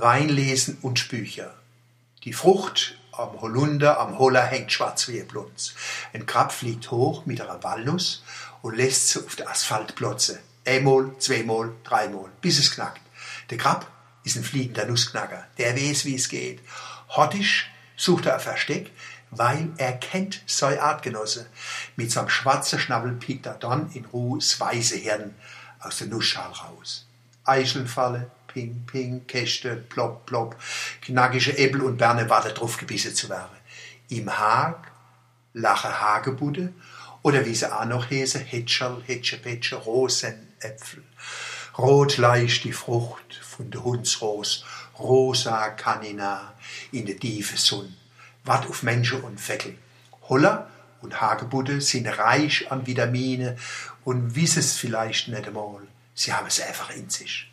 Weinlesen und Bücher. Die Frucht am Holunder, am Holler hängt schwarz wie ein Krab fliegt hoch mit einer Walnuss und lässt sie auf der Asphalt plotzen. Einmal, zweimal, dreimal, bis es knackt. Der Krab ist ein fliegender Nussknacker. Der weiß, wie es geht. Hottisch sucht er ein Versteck, weil er kennt sein Artgenosse. Mit seinem schwarzen Schnabel piekt er dann in Ruhe das weiße Hirn aus der Nussschale raus. Eichelfalle, ping, ping, Käste, plopp, plopp, knackige Äppel und Berne warten drauf gebissen zu werden. Im Hag lache Hagebude oder wie sie auch noch hese, Hetschel, Hetschepetsche, Rosenäpfel. Rot leicht die Frucht von der Hundsros, rosa Kanina in der tiefe Sonne. Wart auf Menschen und Feckel. Holler und Hagebude sind reich an Vitamine und wissen es vielleicht nicht einmal. Sie haben es einfach in sich.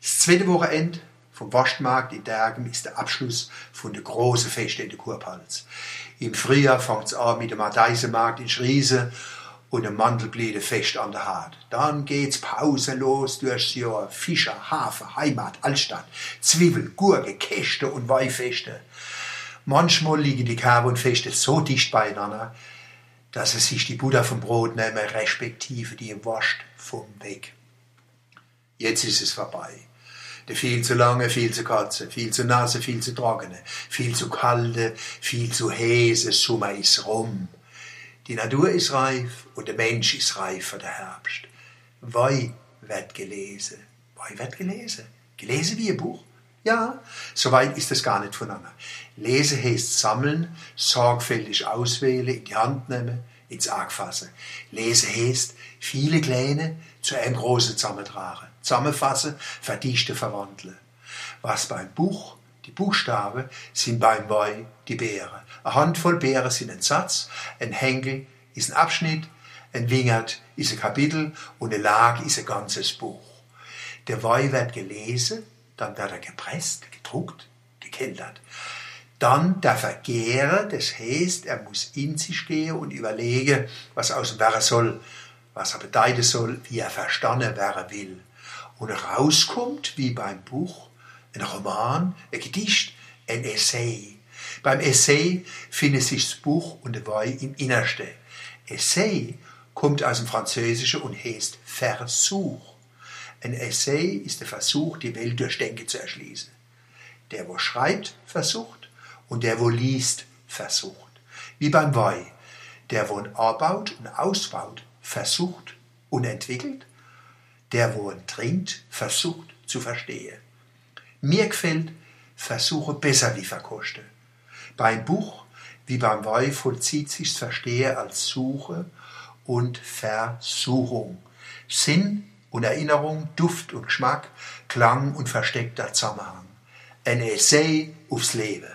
Das zweite Wochenende vom Waschmarkt in Dergen ist der Abschluss von der großen Feste in der Kurpfalz. Im Frühjahr fängt es an mit dem Adeisemarkt in Schriese und dem Mandelblütefest an der Hart. Dann geht's pausenlos durchs Jahr. Fischer, Hafer, Heimat, Altstadt, Zwiebel, Gurke, Käste und Weihfeste. Manchmal liegen die Kerbe und Feste so dicht beieinander, dass es sich die Buddha vom Brot nehmen, respektive die Wascht vom Weg. Jetzt ist es vorbei. Der viel zu lange, viel zu kurze, viel zu nasse, viel zu trockene, viel zu kalte, viel zu häse Sommer ist rum. Die Natur ist reif und der Mensch ist reif für den Herbst. Wei wird gelesen. Wei wird gelesen. Gelesen wie ein Buch. Ja, so weit ist es gar nicht voneinander. Lese heißt sammeln, sorgfältig auswählen, in die Hand nehmen, ins Arg fassen. Lese heißt viele kleine zu einem großen zusammentragen, zusammenfassen, verdichten, verwandeln. Was beim Buch die Buchstaben sind beim Weih die Beere. Eine Handvoll Beere sind ein Satz, ein Henkel ist ein Abschnitt, ein Wingert ist ein Kapitel und eine Lage ist ein ganzes Buch. Der Weih wird gelesen, dann wird er gepresst, gedruckt, gekeltert. Dann darf er gären, das heißt, er muss in sich gehen und überlegen, was aus dem Werk soll, was er bedeuten soll, wie er verstanden werden will. Und rauskommt, wie beim Buch, ein Roman, ein Gedicht, ein Essay. Beim Essay findet sich das Buch und der Weih im Innersten. Essay kommt aus dem Französischen und heißt Versuch. Ein Essay ist der Versuch, die Welt durch Denken zu erschließen. Der, wo schreibt, versucht und der, wo liest, versucht. Wie beim Weih. Der, wo anbaut und ausbaut, versucht und entwickelt. Der, wo trinkt, versucht zu verstehen. Mir gefällt Versuche besser wie Verkoste. Beim Buch wie beim Weih vollzieht sich's Verstehe als Suche und Versuchung. Sinn und Erinnerung, Duft und Geschmack, Klang und versteckter Zusammenhang. Ein Essay aufs Leben.